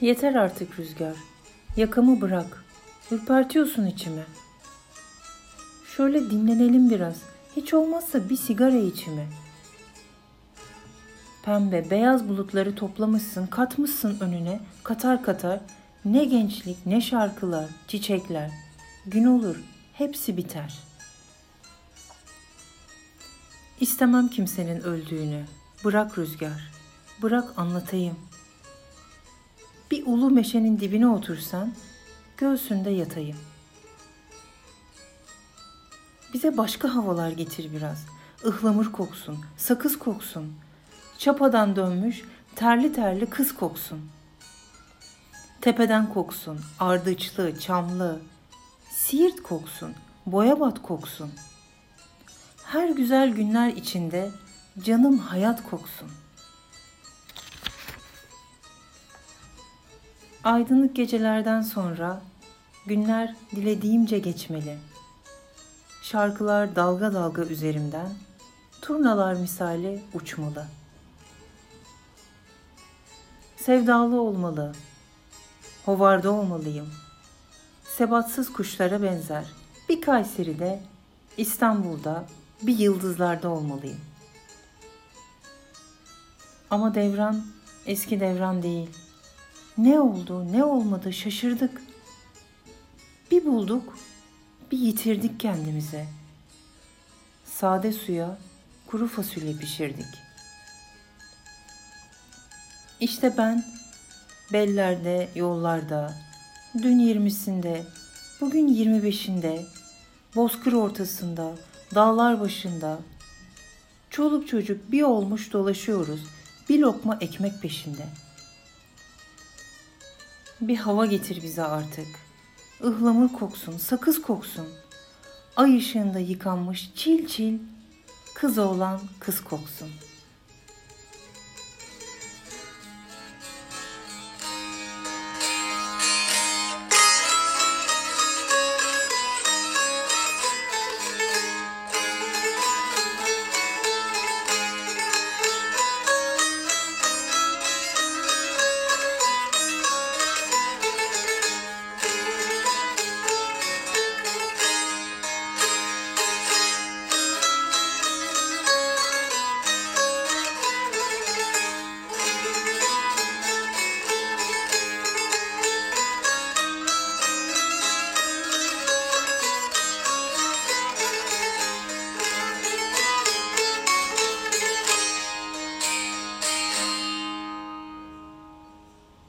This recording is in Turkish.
Yeter artık rüzgar. Yakamı bırak. Ürpertiyorsun içimi. Şöyle dinlenelim biraz. Hiç olmazsa bir sigara içimi. Pembe, beyaz bulutları toplamışsın, katmışsın önüne, katar katar. Ne gençlik, ne şarkılar, çiçekler. Gün olur, hepsi biter. İstemem kimsenin öldüğünü. Bırak rüzgar, bırak anlatayım. Bir ulu meşenin dibine otursan, göğsünde yatayım. Bize başka havalar getir biraz. Ihlamur koksun, sakız koksun. Çapadan dönmüş, terli terli kız koksun. Tepeden koksun, ardıçlı, çamlı. Siirt koksun, boyabat koksun. Her güzel günler içinde canım hayat koksun. Aydınlık gecelerden sonra günler dilediğimce geçmeli. Şarkılar dalga dalga üzerimden, turnalar misali uçmalı. Sevdalı olmalı, hovarda olmalıyım. Sebatsız kuşlara benzer. Bir Kayseri'de, İstanbul'da, bir yıldızlarda olmalıyım. Ama devran eski devran değil. Ne oldu, ne olmadı şaşırdık. Bir bulduk, bir yitirdik kendimize. Sade suya kuru fasulye pişirdik. İşte ben bellerde, yollarda, dün yirmisinde, bugün yirmi beşinde, bozkır ortasında, dağlar başında, çoluk çocuk bir olmuş dolaşıyoruz, bir lokma ekmek peşinde. Bir hava getir bize artık. Ihlamur koksun, sakız koksun. Ay ışığında yıkanmış çil çil, kız oğlan kız koksun.''